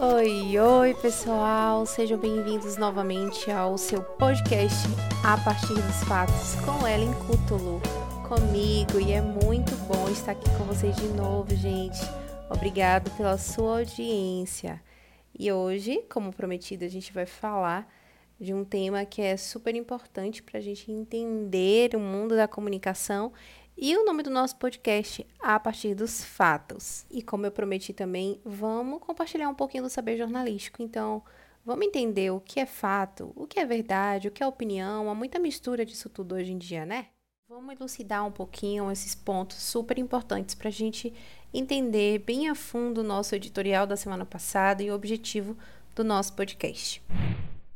Oi, oi pessoal, sejam bem-vindos novamente ao seu podcast A Partir dos Fatos com Ellen Cútulo, comigo, e é muito bom estar aqui com vocês de novo, gente. Obrigado pela sua audiência. E hoje, como prometido, a gente vai falar de um tema que é super importante para a gente entender o mundo da comunicação e o nome do nosso podcast a partir dos fatos. E como eu prometi também, vamos compartilhar um pouquinho do saber jornalístico. Então, vamos entender o que é fato, o que é verdade, o que é opinião. Há muita mistura disso tudo hoje em dia, né? Vamos elucidar um pouquinho esses pontos super importantes para a gente entender bem a fundo o nosso editorial da semana passada e o objetivo do nosso podcast.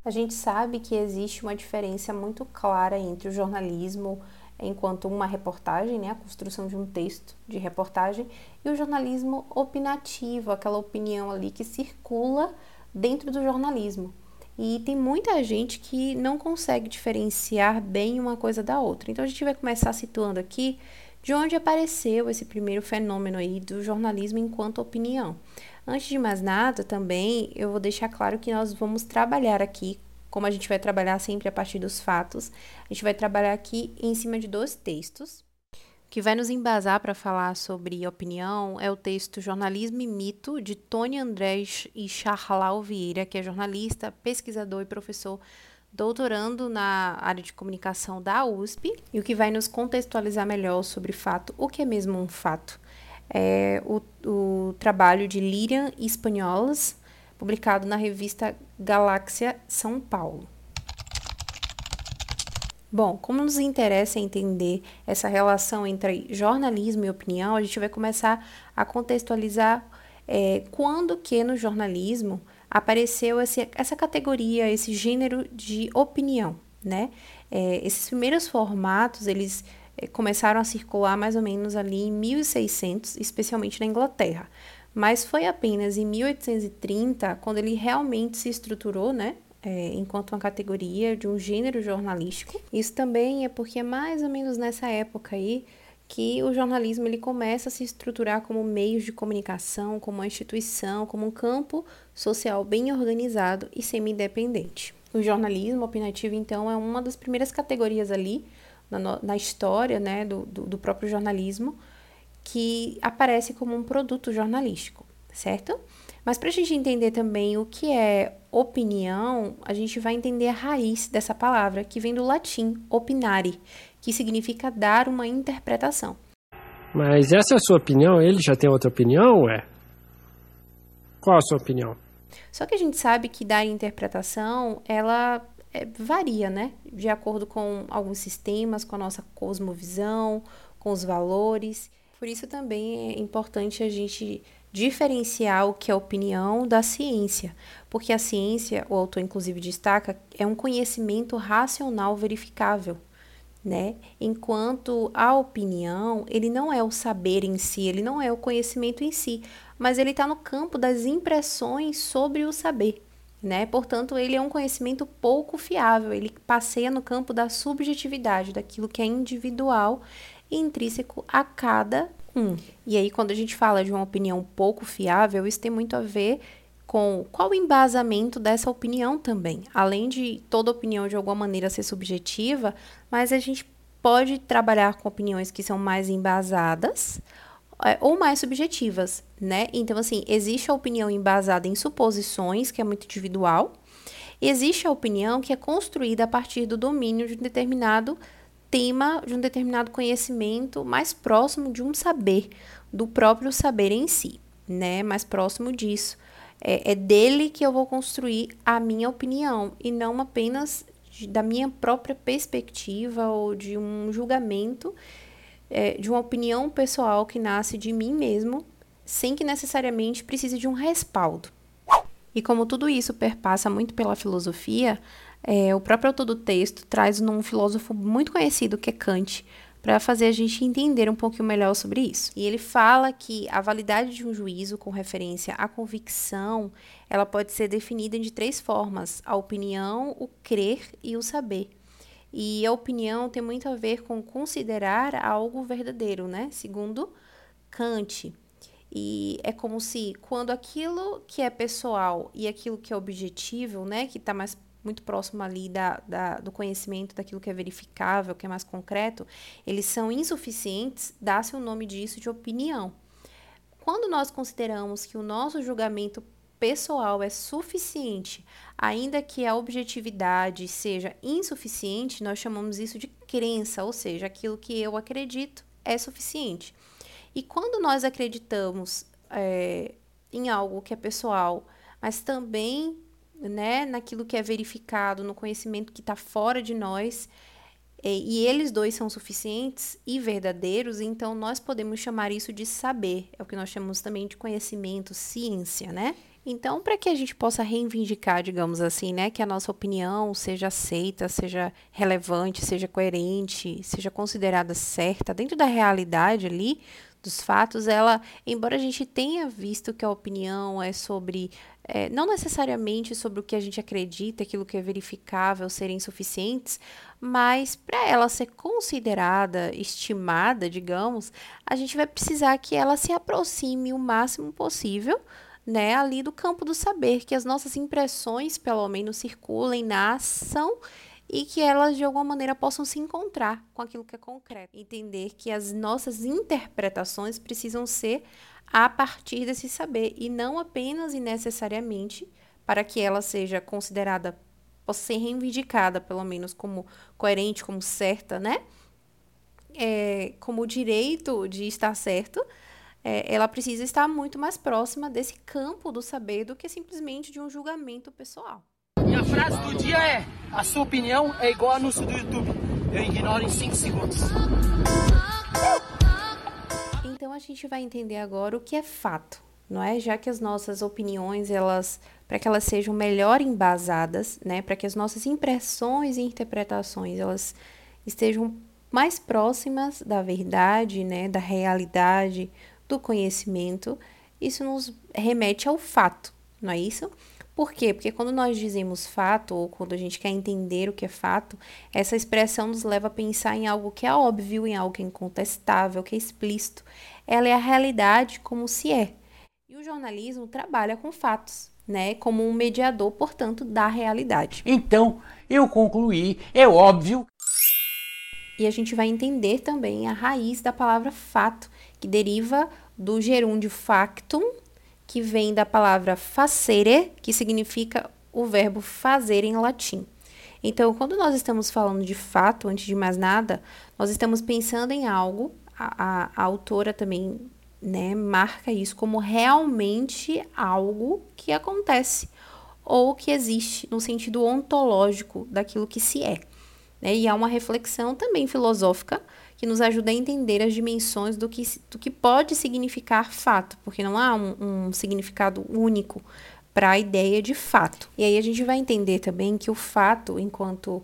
A gente sabe que existe uma diferença muito clara entre o jornalismo enquanto uma reportagem, né, a construção de um texto de reportagem, e o jornalismo opinativo, aquela opinião ali que circula dentro do jornalismo. E tem muita gente que não consegue diferenciar bem uma coisa da outra. Então a gente vai começar situando aqui de onde apareceu esse primeiro fenômeno aí do jornalismo enquanto opinião. Antes de mais nada, também eu vou deixar claro que nós vamos trabalhar aqui como a gente vai trabalhar sempre a partir dos fatos, a gente vai trabalhar aqui em cima de dois textos. O que vai nos embasar para falar sobre opinião é o texto Jornalismo e Mito, de Tony Andrés e Charlau Vieira, que é jornalista, pesquisador e professor doutorando na área de comunicação da USP. E o que vai nos contextualizar melhor sobre fato, o que é mesmo um fato, é o, o trabalho de Lirian Espanholas, publicado na revista Galáxia São Paulo. Bom, como nos interessa entender essa relação entre jornalismo e opinião, a gente vai começar a contextualizar é, quando que no jornalismo apareceu esse, essa categoria, esse gênero de opinião, né? É, esses primeiros formatos, eles é, começaram a circular mais ou menos ali em 1600, especialmente na Inglaterra. Mas foi apenas em 1830 quando ele realmente se estruturou, né? É, enquanto uma categoria de um gênero jornalístico. Isso também é porque é mais ou menos nessa época aí que o jornalismo ele começa a se estruturar como meio de comunicação, como uma instituição, como um campo social bem organizado e semi-independente. O jornalismo opinativo, então, é uma das primeiras categorias ali na, na história né, do, do, do próprio jornalismo, que aparece como um produto jornalístico, certo? Mas para a gente entender também o que é opinião, a gente vai entender a raiz dessa palavra, que vem do latim opinare, que significa dar uma interpretação. Mas essa é a sua opinião? Ele já tem outra opinião, é? Qual a sua opinião? Só que a gente sabe que dar interpretação, ela é, varia, né? De acordo com alguns sistemas, com a nossa cosmovisão, com os valores. Por isso também é importante a gente diferenciar o que é opinião da ciência, porque a ciência, o autor inclusive destaca, é um conhecimento racional verificável, né? Enquanto a opinião, ele não é o saber em si, ele não é o conhecimento em si, mas ele está no campo das impressões sobre o saber. Né? Portanto, ele é um conhecimento pouco fiável, ele passeia no campo da subjetividade, daquilo que é individual intrínseco a cada um. E aí, quando a gente fala de uma opinião pouco fiável, isso tem muito a ver com qual o embasamento dessa opinião também. Além de toda opinião de alguma maneira ser subjetiva, mas a gente pode trabalhar com opiniões que são mais embasadas é, ou mais subjetivas, né? Então, assim, existe a opinião embasada em suposições, que é muito individual, existe a opinião que é construída a partir do domínio de um determinado tema de um determinado conhecimento mais próximo de um saber, do próprio saber em si, né? Mais próximo disso. É, é dele que eu vou construir a minha opinião e não apenas de, da minha própria perspectiva ou de um julgamento, é, de uma opinião pessoal que nasce de mim mesmo, sem que necessariamente precise de um respaldo. E como tudo isso perpassa muito pela filosofia, é, o próprio autor do texto traz um filósofo muito conhecido, que é Kant, para fazer a gente entender um pouquinho melhor sobre isso. E ele fala que a validade de um juízo com referência à convicção, ela pode ser definida de três formas: a opinião, o crer e o saber. E a opinião tem muito a ver com considerar algo verdadeiro, né? Segundo Kant. E é como se quando aquilo que é pessoal e aquilo que é objetivo, né, que está mais muito próximo ali da, da, do conhecimento daquilo que é verificável, que é mais concreto, eles são insuficientes, dá-se o nome disso de opinião. Quando nós consideramos que o nosso julgamento pessoal é suficiente, ainda que a objetividade seja insuficiente, nós chamamos isso de crença, ou seja, aquilo que eu acredito é suficiente. E quando nós acreditamos é, em algo que é pessoal, mas também né, naquilo que é verificado, no conhecimento que está fora de nós, e, e eles dois são suficientes e verdadeiros, então nós podemos chamar isso de saber. É o que nós chamamos também de conhecimento, ciência, né? Então, para que a gente possa reivindicar, digamos assim, né, que a nossa opinião seja aceita, seja relevante, seja coerente, seja considerada certa dentro da realidade ali, dos fatos, ela, embora a gente tenha visto que a opinião é sobre, é, não necessariamente sobre o que a gente acredita, aquilo que é verificável serem suficientes, mas para ela ser considerada, estimada, digamos, a gente vai precisar que ela se aproxime o máximo possível né, ali do campo do saber, que as nossas impressões, pelo menos, circulem na ação e que elas de alguma maneira possam se encontrar com aquilo que é concreto. Entender que as nossas interpretações precisam ser a partir desse saber e não apenas e necessariamente para que ela seja considerada, possa ser reivindicada, pelo menos, como coerente, como certa, né? É, como direito de estar certo, é, ela precisa estar muito mais próxima desse campo do saber do que simplesmente de um julgamento pessoal. Frase do dia é: a sua opinião é igual a anúncio do YouTube. Eu ignoro em 5 segundos. Então a gente vai entender agora o que é fato, não é? Já que as nossas opiniões, elas, para que elas sejam melhor embasadas, né, para que as nossas impressões e interpretações, elas estejam mais próximas da verdade, né, da realidade, do conhecimento, isso nos remete ao fato, não é isso? Por quê? Porque quando nós dizemos fato, ou quando a gente quer entender o que é fato, essa expressão nos leva a pensar em algo que é óbvio, em algo que é incontestável, que é explícito. Ela é a realidade como se é. E o jornalismo trabalha com fatos, né? Como um mediador, portanto, da realidade. Então, eu concluí, é óbvio. E a gente vai entender também a raiz da palavra fato, que deriva do gerúndio factum, que vem da palavra facere, que significa o verbo fazer em latim. Então, quando nós estamos falando de fato, antes de mais nada, nós estamos pensando em algo, a, a, a autora também né, marca isso como realmente algo que acontece ou que existe no sentido ontológico daquilo que se é. Né? E há uma reflexão também filosófica que nos ajuda a entender as dimensões do que, do que pode significar fato, porque não há um, um significado único para a ideia de fato. E aí a gente vai entender também que o fato, enquanto,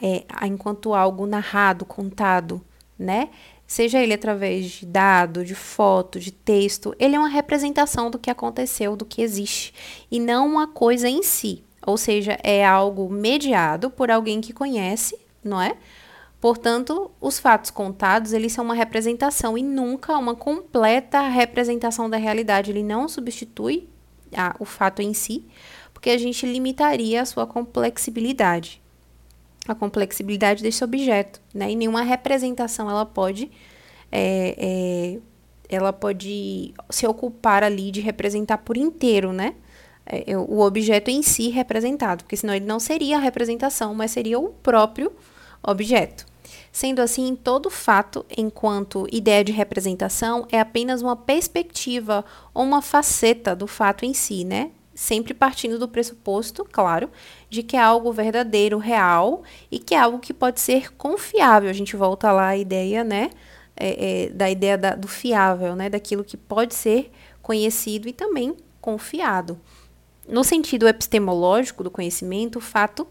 é, enquanto algo narrado, contado, né? Seja ele através de dado, de foto, de texto, ele é uma representação do que aconteceu, do que existe, e não uma coisa em si. Ou seja, é algo mediado por alguém que conhece, não é? Portanto, os fatos contados, eles são uma representação e nunca uma completa representação da realidade. Ele não substitui a, o fato em si, porque a gente limitaria a sua complexibilidade. A complexibilidade desse objeto, né? E nenhuma representação ela pode é, é, ela pode se ocupar ali de representar por inteiro, né? É, o objeto em si representado, porque senão ele não seria a representação, mas seria o próprio objeto. Sendo assim, todo fato, enquanto ideia de representação, é apenas uma perspectiva ou uma faceta do fato em si, né? Sempre partindo do pressuposto, claro, de que é algo verdadeiro, real e que é algo que pode ser confiável. A gente volta lá à ideia, né? É, é, da ideia da, do fiável, né? Daquilo que pode ser conhecido e também confiado. No sentido epistemológico do conhecimento, o fato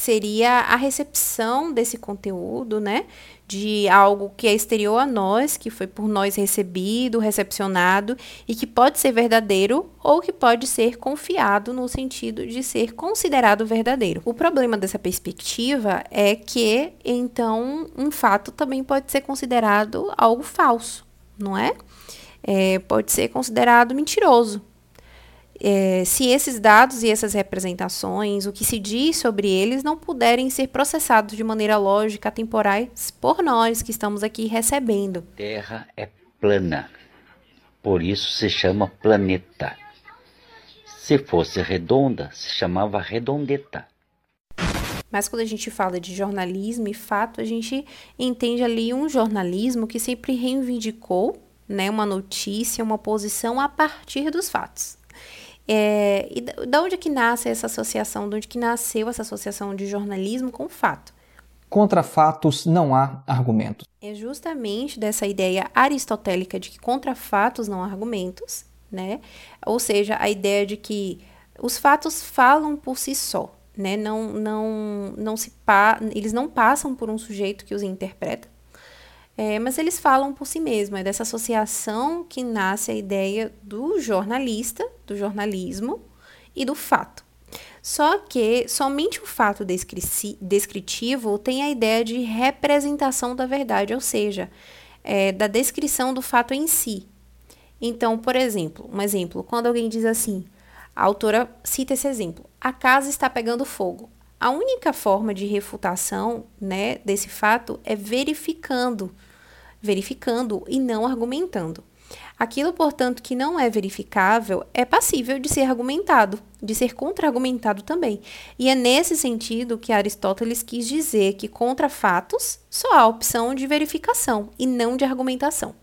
seria a recepção desse conteúdo, né? De algo que é exterior a nós, que foi por nós recebido, recepcionado e que pode ser verdadeiro ou que pode ser confiado no sentido de ser considerado verdadeiro. O problema dessa perspectiva é que, então, um fato também pode ser considerado algo falso, não é? é, pode ser considerado mentiroso. É, se esses dados e essas representações, o que se diz sobre eles, não puderem ser processados de maneira lógica, temporais, por nós que estamos aqui recebendo. Terra é plana, por isso se chama planeta. Se fosse redonda, se chamava redondeta. Mas quando a gente fala de jornalismo e fato, a gente entende ali um jornalismo que sempre reivindicou né, uma notícia, uma posição a partir dos fatos. É, e da onde que nasce essa associação? De onde que nasceu essa associação de jornalismo com fato? Contra fatos não há argumentos. É justamente dessa ideia aristotélica de que contra fatos não há argumentos, né? Ou seja, a ideia de que os fatos falam por si só, né? Não, não, não se pa eles não passam por um sujeito que os interpreta, é, mas eles falam por si mesmos. É dessa associação que nasce a ideia do jornalista, do jornalismo e do fato. Só que somente o fato descritivo tem a ideia de representação da verdade, ou seja, é, da descrição do fato em si. Então, por exemplo, um exemplo, quando alguém diz assim, a autora cita esse exemplo: a casa está pegando fogo. A única forma de refutação né, desse fato é verificando, verificando e não argumentando. Aquilo, portanto, que não é verificável é passível de ser argumentado, de ser contra-argumentado também. E é nesse sentido que Aristóteles quis dizer que contra fatos só há opção de verificação e não de argumentação.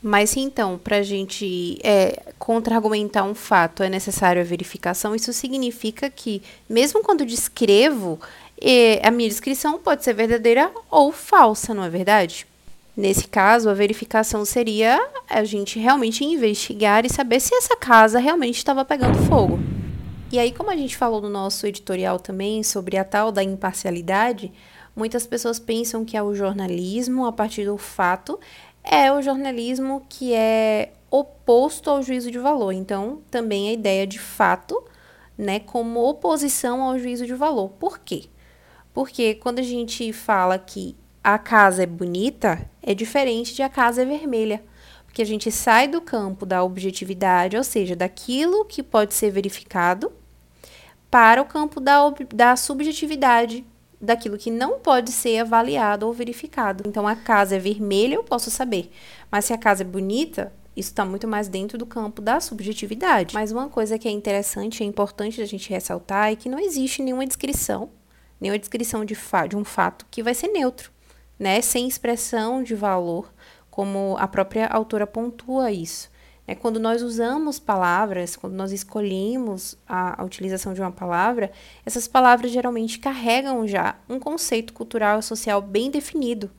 Mas se então, para a gente é, contra-argumentar um fato é necessário a verificação, isso significa que, mesmo quando descrevo, é, a minha descrição pode ser verdadeira ou falsa, não é verdade? Nesse caso, a verificação seria a gente realmente investigar e saber se essa casa realmente estava pegando fogo. E aí, como a gente falou no nosso editorial também sobre a tal da imparcialidade, muitas pessoas pensam que é o jornalismo, a partir do fato, é o jornalismo que é oposto ao juízo de valor. Então, também a ideia de fato, né, como oposição ao juízo de valor. Por quê? Porque quando a gente fala que a casa é bonita, é diferente de a casa é vermelha. Porque a gente sai do campo da objetividade, ou seja, daquilo que pode ser verificado, para o campo da, da subjetividade, daquilo que não pode ser avaliado ou verificado. Então, a casa é vermelha, eu posso saber. Mas se a casa é bonita, isso está muito mais dentro do campo da subjetividade. Mas uma coisa que é interessante, é importante a gente ressaltar, é que não existe nenhuma descrição, nenhuma descrição de, de um fato que vai ser neutro, né? Sem expressão de valor, como a própria autora pontua isso. É quando nós usamos palavras, quando nós escolhemos a, a, utilização de uma palavra, essas palavras geralmente carregam já um conceito cultural e social bem definido.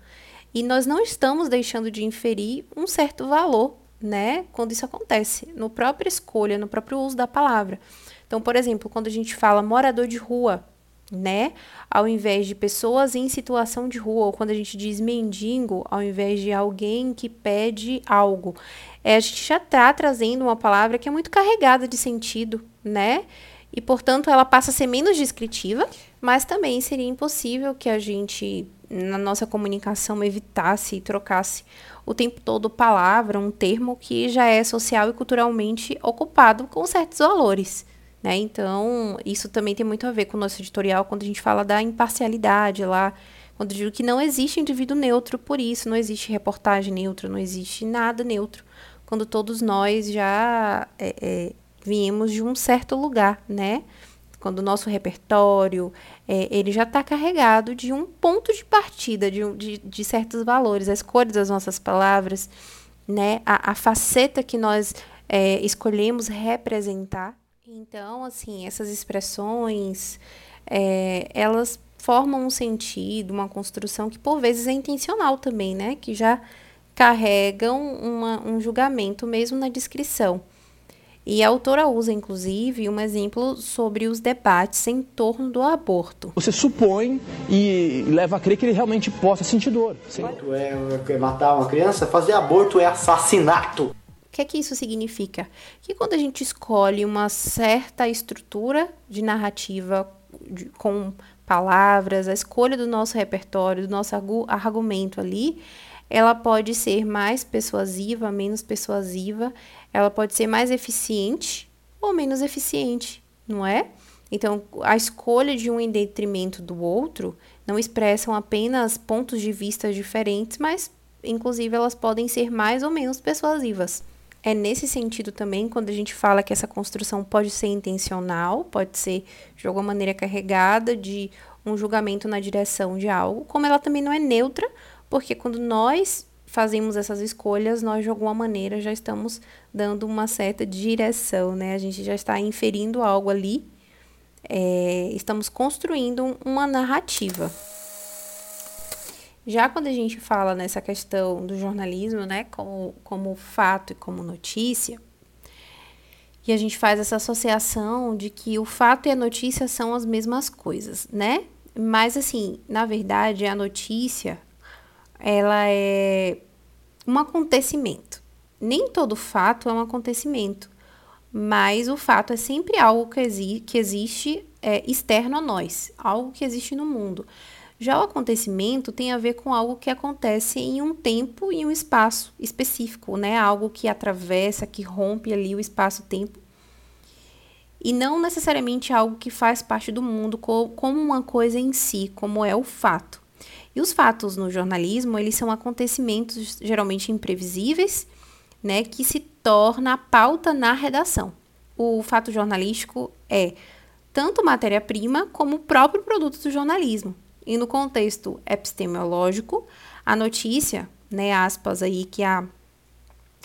E nós não estamos deixando de inferir um certo valor, né, quando isso acontece, no própria escolha, no próprio uso da palavra. Então, por exemplo, quando a gente fala morador de rua, né? Ao invés de pessoas em situação de rua, ou quando a gente diz mendigo, ao invés de alguém que pede algo. É, a gente já está trazendo uma palavra que é muito carregada de sentido, né? E, portanto, ela passa a ser menos descritiva, mas também seria impossível que a gente, na nossa comunicação, evitasse e trocasse o tempo todo palavra, um termo que já é social e culturalmente ocupado com certos valores. Né? Então, isso também tem muito a ver com o nosso editorial quando a gente fala da imparcialidade lá, quando eu digo que não existe indivíduo neutro por isso, não existe reportagem neutra, não existe nada neutro, quando todos nós já é, é, viemos de um certo lugar, né? Quando o nosso repertório é, ele já está carregado de um ponto de partida, de, de, de certos valores, as cores das nossas palavras, né? A, a faceta que nós é, escolhemos representar. Então, assim, essas expressões, é, elas formam um sentido, uma construção que por vezes é intencional também, né? Que já carregam uma, um julgamento mesmo na descrição. E a autora usa, inclusive, um exemplo sobre os debates em torno do aborto. Você supõe e leva a crer que ele realmente possa sentir dor. Aborto é, é matar uma criança, fazer aborto é assassinato que é que isso significa? Que quando a gente escolhe uma certa estrutura de narrativa de, com palavras, a escolha do nosso repertório, do nosso argumento ali, ela pode ser mais persuasiva, menos persuasiva, ela pode ser mais eficiente ou menos eficiente, não é? Então, a escolha de um em detrimento do outro não expressam apenas pontos de vista diferentes, mas inclusive elas podem ser mais ou menos persuasivas. É nesse sentido também quando a gente fala que essa construção pode ser intencional, pode ser de alguma maneira carregada de um julgamento na direção de algo, como ela também não é neutra, porque quando nós fazemos essas escolhas, nós de alguma maneira já estamos dando uma certa direção, né? A gente já está inferindo algo ali, é, estamos construindo uma narrativa. Já quando a gente fala nessa questão do jornalismo, né, como, como fato e como notícia, e a gente faz essa associação de que o fato e a notícia são as mesmas coisas, né? Mas assim, na verdade, a notícia ela é um acontecimento. Nem todo fato é um acontecimento, mas o fato é sempre algo que, exi que existe é, externo a nós, algo que existe no mundo. Já o acontecimento tem a ver com algo que acontece em um tempo e um espaço específico, né? Algo que atravessa, que rompe ali o espaço-tempo. E não necessariamente algo que faz parte do mundo como uma coisa em si, como é o fato. E os fatos no jornalismo, eles são acontecimentos geralmente imprevisíveis, né, que se torna a pauta na redação. O fato jornalístico é tanto matéria-prima como o próprio produto do jornalismo. E no contexto epistemológico, a notícia, né, aspas aí que a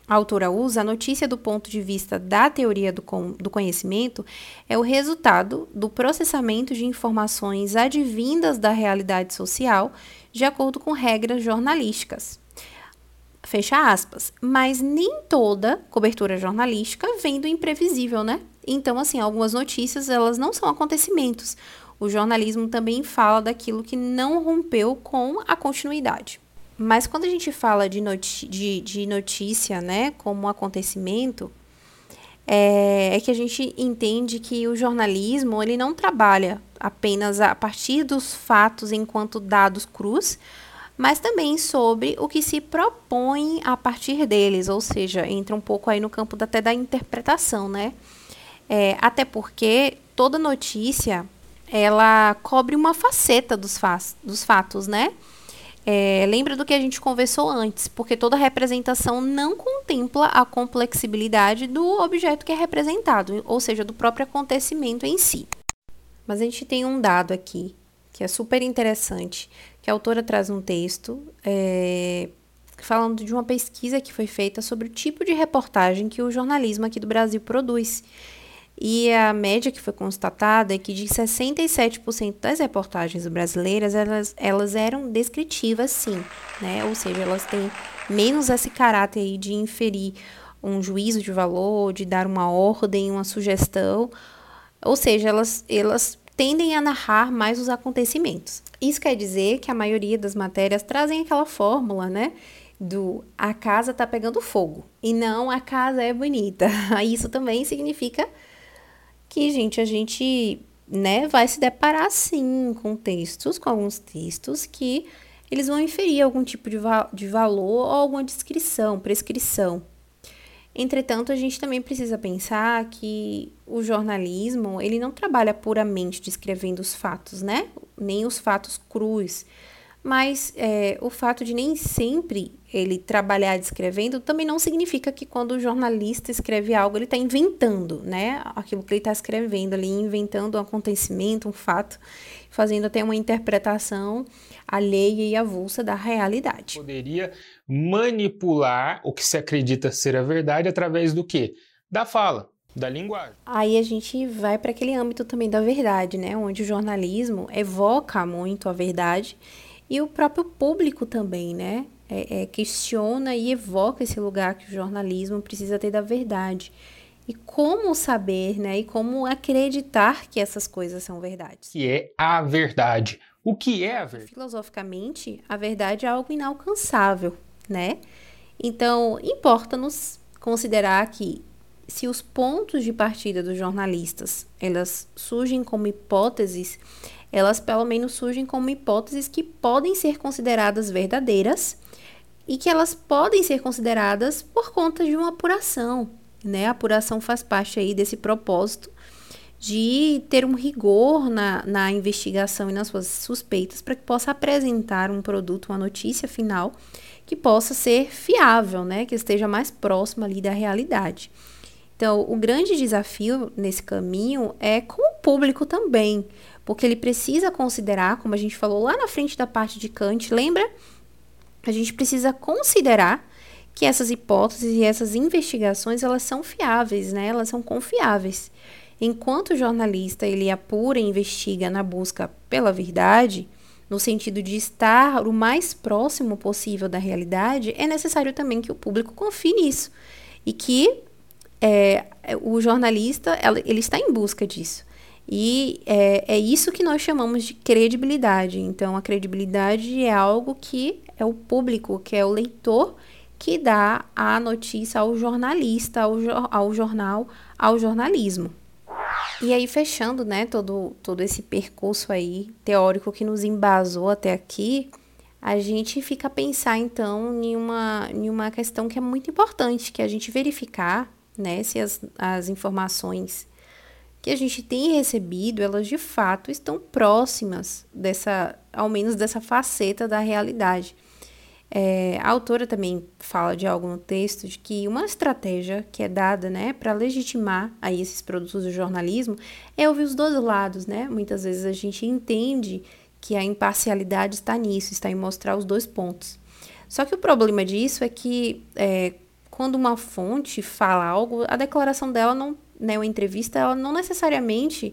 autora usa, a notícia do ponto de vista da teoria do, do conhecimento é o resultado do processamento de informações advindas da realidade social de acordo com regras jornalísticas. Fecha aspas. Mas nem toda cobertura jornalística vem do imprevisível, né? Então, assim, algumas notícias, elas não são acontecimentos, o jornalismo também fala daquilo que não rompeu com a continuidade. Mas quando a gente fala de, de, de notícia, né, como acontecimento, é, é, que a gente entende que o jornalismo ele não trabalha apenas a partir dos fatos enquanto dados crus, mas também sobre o que se propõe a partir deles, ou seja, entra um pouco aí no campo até da interpretação, né? É, até porque toda notícia ela cobre uma faceta dos, fa dos fatos, né? É, lembra do que a gente conversou antes, porque toda representação não contempla a complexibilidade do objeto que é representado, ou seja, do próprio acontecimento em si. Mas a gente tem um dado aqui que é super interessante, que a autora traz um texto é, falando de uma pesquisa que foi feita sobre o tipo de reportagem que o jornalismo aqui do Brasil produz. E a média que foi constatada é que de 67% das reportagens brasileiras, elas, elas eram descritivas sim, né? Ou seja, elas têm menos esse caráter aí de inferir um juízo de valor, de dar uma ordem, uma sugestão. Ou seja, elas, elas tendem a narrar mais os acontecimentos. Isso quer dizer que a maioria das matérias trazem aquela fórmula, né? Do a casa tá pegando fogo e não a casa é bonita. Isso também significa que, gente, a gente, né, vai se deparar sim com textos, com alguns textos que eles vão inferir algum tipo de, va de valor ou alguma descrição, prescrição. Entretanto, a gente também precisa pensar que o jornalismo, ele não trabalha puramente descrevendo os fatos, né? Nem os fatos crus. Mas é, o fato de nem sempre ele trabalhar descrevendo também não significa que quando o jornalista escreve algo, ele está inventando, né? Aquilo que ele está escrevendo ali, inventando um acontecimento, um fato, fazendo até uma interpretação alheia e avulsa da realidade. Poderia manipular o que se acredita ser a verdade através do quê? Da fala, da linguagem. Aí a gente vai para aquele âmbito também da verdade, né? Onde o jornalismo evoca muito a verdade e o próprio público também, né? É, é, questiona e evoca esse lugar que o jornalismo precisa ter da verdade. E como saber, né? E como acreditar que essas coisas são verdades. Que é a verdade. O que é a verdade? Filosoficamente, a verdade é algo inalcançável, né? Então, importa-nos considerar que se os pontos de partida dos jornalistas, elas surgem como hipóteses, elas pelo menos surgem como hipóteses que podem ser consideradas verdadeiras e que elas podem ser consideradas por conta de uma apuração, né? A apuração faz parte aí desse propósito de ter um rigor na, na investigação e nas suas suspeitas para que possa apresentar um produto, uma notícia final que possa ser fiável, né? Que esteja mais próximo ali da realidade. Então, o grande desafio nesse caminho é com o público também, porque ele precisa considerar, como a gente falou lá na frente da parte de Kant, lembra? A gente precisa considerar que essas hipóteses e essas investigações elas são fiáveis, né? Elas são confiáveis. Enquanto o jornalista ele apura e investiga na busca pela verdade, no sentido de estar o mais próximo possível da realidade, é necessário também que o público confie nisso e que é, o jornalista ele está em busca disso. E é, é isso que nós chamamos de credibilidade. Então, a credibilidade é algo que é o público, que é o leitor, que dá a notícia ao jornalista, ao, ao jornal, ao jornalismo. E aí, fechando, né, todo, todo esse percurso aí teórico que nos embasou até aqui, a gente fica a pensar, então, em uma, em uma questão que é muito importante, que é a gente verificar, né, se as, as informações que a gente tem recebido, elas de fato estão próximas dessa, ao menos dessa faceta da realidade. É, a autora também fala de algo no texto de que uma estratégia que é dada né, para legitimar aí esses produtos do jornalismo é ouvir os dois lados. Né? Muitas vezes a gente entende que a imparcialidade está nisso, está em mostrar os dois pontos. Só que o problema disso é que é, quando uma fonte fala algo, a declaração dela não, né, uma entrevista, ela não necessariamente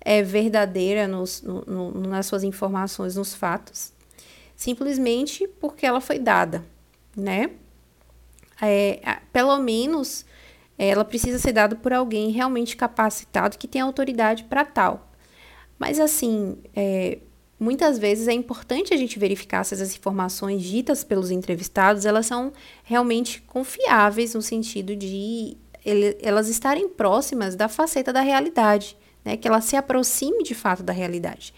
é verdadeira nos, no, no, nas suas informações, nos fatos simplesmente porque ela foi dada, né? É, pelo menos ela precisa ser dada por alguém realmente capacitado que tem autoridade para tal. Mas assim, é, muitas vezes é importante a gente verificar se as informações ditas pelos entrevistados elas são realmente confiáveis no sentido de ele, elas estarem próximas da faceta da realidade, né? Que ela se aproxime de fato da realidade.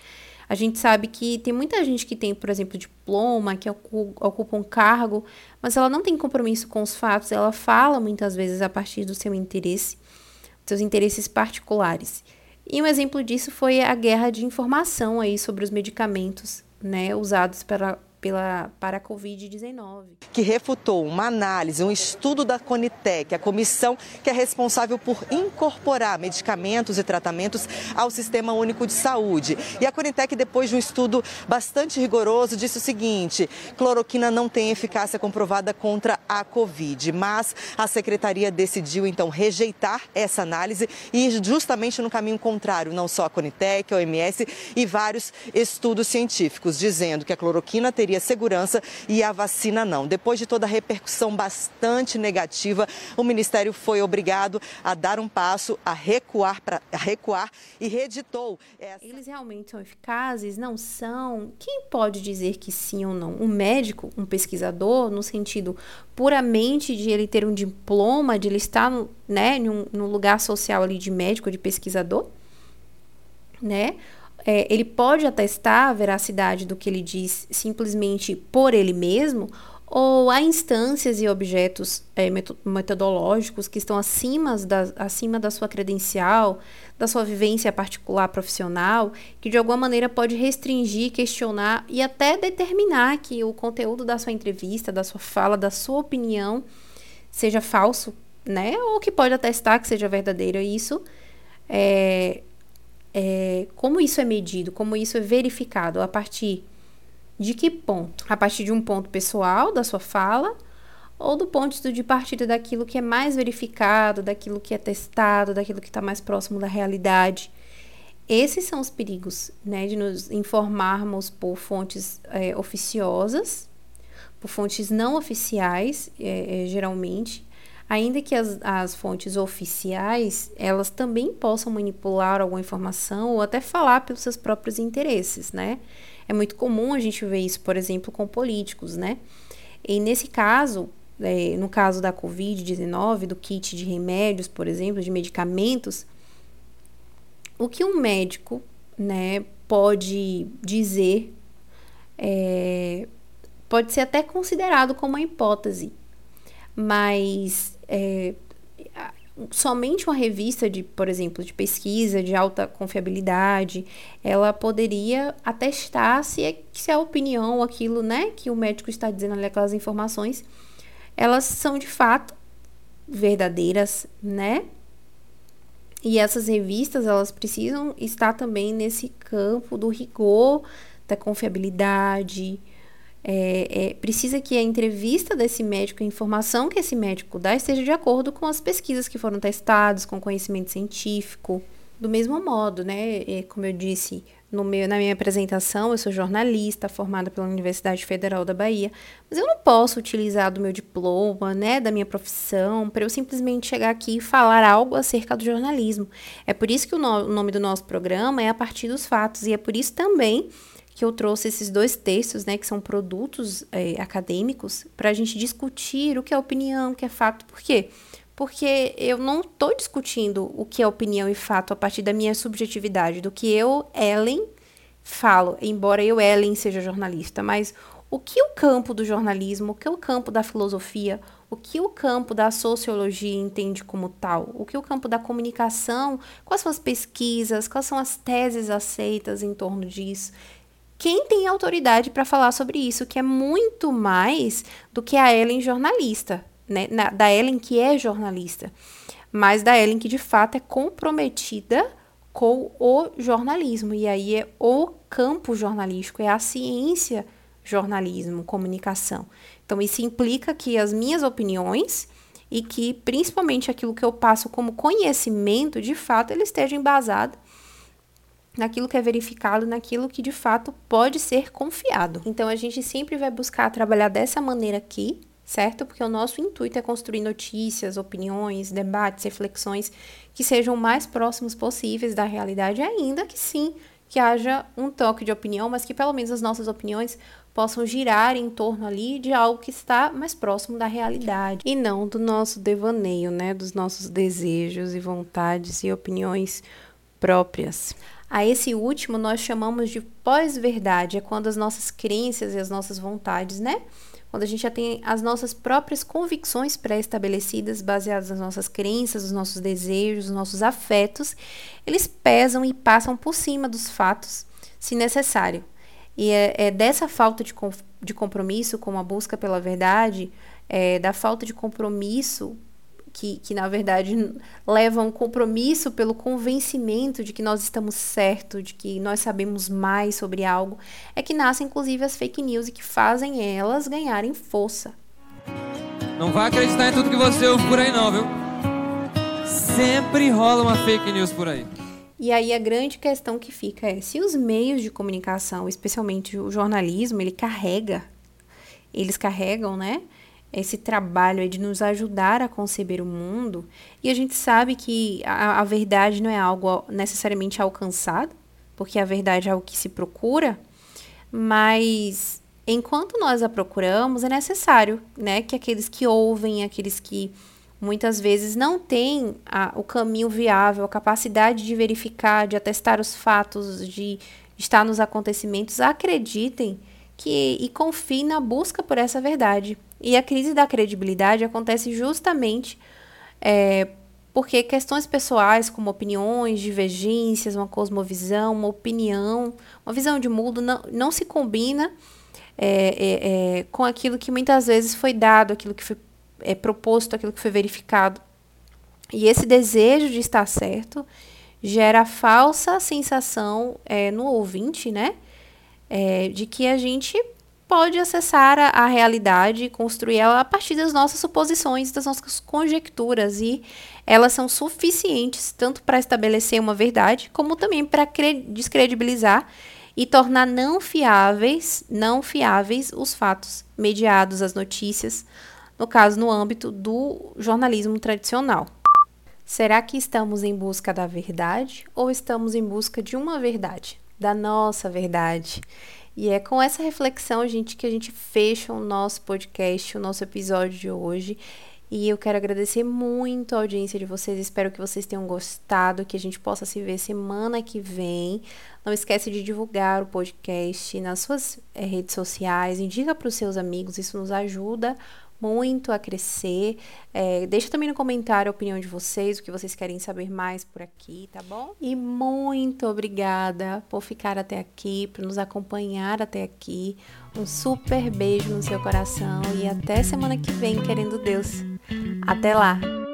A gente sabe que tem muita gente que tem, por exemplo, diploma, que ocupa um cargo, mas ela não tem compromisso com os fatos, ela fala muitas vezes a partir do seu interesse, seus interesses particulares. E um exemplo disso foi a guerra de informação aí sobre os medicamentos, né, usados para pela, para a Covid-19. Que refutou uma análise, um estudo da Conitec, a comissão que é responsável por incorporar medicamentos e tratamentos ao Sistema Único de Saúde. E a Conitec, depois de um estudo bastante rigoroso, disse o seguinte: cloroquina não tem eficácia comprovada contra a Covid, mas a secretaria decidiu então rejeitar essa análise e justamente no caminho contrário, não só a Conitec, a OMS e vários estudos científicos, dizendo que a cloroquina teria teria segurança e a vacina não. Depois de toda a repercussão bastante negativa, o Ministério foi obrigado a dar um passo, a recuar, pra, a recuar e reeditou. Essa... Eles realmente são eficazes? Não são? Quem pode dizer que sim ou não? Um médico, um pesquisador, no sentido puramente de ele ter um diploma, de ele estar no, né, num, lugar social ali de médico, de pesquisador? Né? É, ele pode atestar a veracidade do que ele diz simplesmente por ele mesmo, ou há instâncias e objetos é, metodológicos que estão acima da, acima da sua credencial, da sua vivência particular profissional, que de alguma maneira pode restringir, questionar e até determinar que o conteúdo da sua entrevista, da sua fala, da sua opinião seja falso, né? Ou que pode atestar que seja verdadeiro. E isso é, é, como isso é medido, como isso é verificado, a partir de que ponto? A partir de um ponto pessoal da sua fala ou do ponto de partida daquilo que é mais verificado, daquilo que é testado, daquilo que está mais próximo da realidade. Esses são os perigos, né, de nos informarmos por fontes é, oficiosas, por fontes não oficiais, é, é, geralmente, ainda que as, as fontes oficiais elas também possam manipular alguma informação ou até falar pelos seus próprios interesses, né? É muito comum a gente ver isso, por exemplo, com políticos, né? E nesse caso, é, no caso da Covid-19, do kit de remédios, por exemplo, de medicamentos, o que um médico, né, pode dizer é, pode ser até considerado como uma hipótese, mas é, somente uma revista de, por exemplo, de pesquisa de alta confiabilidade, ela poderia atestar se, é, se a opinião, aquilo, né, que o médico está dizendo ali, aquelas informações, elas são de fato verdadeiras, né? E essas revistas, elas precisam estar também nesse campo do rigor, da confiabilidade, é, é, precisa que a entrevista desse médico, a informação que esse médico dá, esteja de acordo com as pesquisas que foram testadas, com conhecimento científico. Do mesmo modo, né? É, como eu disse meu, na minha apresentação, eu sou jornalista formada pela Universidade Federal da Bahia, mas eu não posso utilizar do meu diploma, né, da minha profissão, para eu simplesmente chegar aqui e falar algo acerca do jornalismo. É por isso que o, no, o nome do nosso programa é A Partir dos Fatos, e é por isso também que eu trouxe esses dois textos, né, que são produtos é, acadêmicos, para a gente discutir o que é opinião, o que é fato. Por quê? Porque eu não estou discutindo o que é opinião e fato a partir da minha subjetividade, do que eu, Ellen, falo, embora eu, Ellen, seja jornalista, mas o que o campo do jornalismo, o que o campo da filosofia, o que o campo da sociologia entende como tal, o que o campo da comunicação, quais são as pesquisas, quais são as teses aceitas em torno disso quem tem autoridade para falar sobre isso, que é muito mais do que a Ellen jornalista, né? Na, da Ellen que é jornalista, mas da Ellen que de fato é comprometida com o jornalismo. E aí é o campo jornalístico, é a ciência jornalismo, comunicação. Então isso implica que as minhas opiniões e que principalmente aquilo que eu passo como conhecimento, de fato, ele esteja embasado naquilo que é verificado, naquilo que de fato pode ser confiado. Então a gente sempre vai buscar trabalhar dessa maneira aqui, certo? Porque o nosso intuito é construir notícias, opiniões, debates, reflexões que sejam mais próximos possíveis da realidade, ainda que sim, que haja um toque de opinião, mas que pelo menos as nossas opiniões possam girar em torno ali de algo que está mais próximo da realidade e não do nosso devaneio, né, dos nossos desejos e vontades e opiniões próprias. A esse último nós chamamos de pós-verdade, é quando as nossas crenças e as nossas vontades, né? Quando a gente já tem as nossas próprias convicções pré-estabelecidas, baseadas nas nossas crenças, nos nossos desejos, nos nossos afetos, eles pesam e passam por cima dos fatos, se necessário. E é, é dessa falta de, de compromisso com a busca pela verdade, é, da falta de compromisso que, que na verdade levam um compromisso pelo convencimento de que nós estamos certos, de que nós sabemos mais sobre algo, é que nascem inclusive as fake news e que fazem elas ganharem força. Não vai acreditar em tudo que você ouve por aí não, viu? Sempre rola uma fake news por aí. E aí a grande questão que fica é se os meios de comunicação, especialmente o jornalismo, ele carrega, eles carregam, né, esse trabalho é de nos ajudar a conceber o mundo, e a gente sabe que a, a verdade não é algo necessariamente alcançado, porque a verdade é algo que se procura, mas enquanto nós a procuramos, é necessário né, que aqueles que ouvem, aqueles que muitas vezes não têm a, o caminho viável, a capacidade de verificar, de atestar os fatos, de estar nos acontecimentos, acreditem que e confiem na busca por essa verdade. E a crise da credibilidade acontece justamente é, porque questões pessoais, como opiniões, divergências, uma cosmovisão, uma opinião, uma visão de mundo, não, não se combina é, é, é, com aquilo que muitas vezes foi dado, aquilo que foi é, proposto, aquilo que foi verificado. E esse desejo de estar certo gera a falsa sensação é, no ouvinte, né? De que a gente pode acessar a, a realidade e construir ela a partir das nossas suposições, das nossas conjecturas, e elas são suficientes tanto para estabelecer uma verdade, como também para descredibilizar e tornar não fiáveis, não fiáveis os fatos mediados, as notícias, no caso no âmbito do jornalismo tradicional. Será que estamos em busca da verdade ou estamos em busca de uma verdade, da nossa verdade? E é com essa reflexão, gente, que a gente fecha o nosso podcast, o nosso episódio de hoje. E eu quero agradecer muito a audiência de vocês. Espero que vocês tenham gostado, que a gente possa se ver semana que vem. Não esquece de divulgar o podcast nas suas é, redes sociais, indica para os seus amigos, isso nos ajuda muito a crescer. É, deixa também no comentário a opinião de vocês, o que vocês querem saber mais por aqui, tá bom? E muito obrigada por ficar até aqui, por nos acompanhar até aqui. Um super beijo no seu coração e até semana que vem, querendo Deus. Até lá!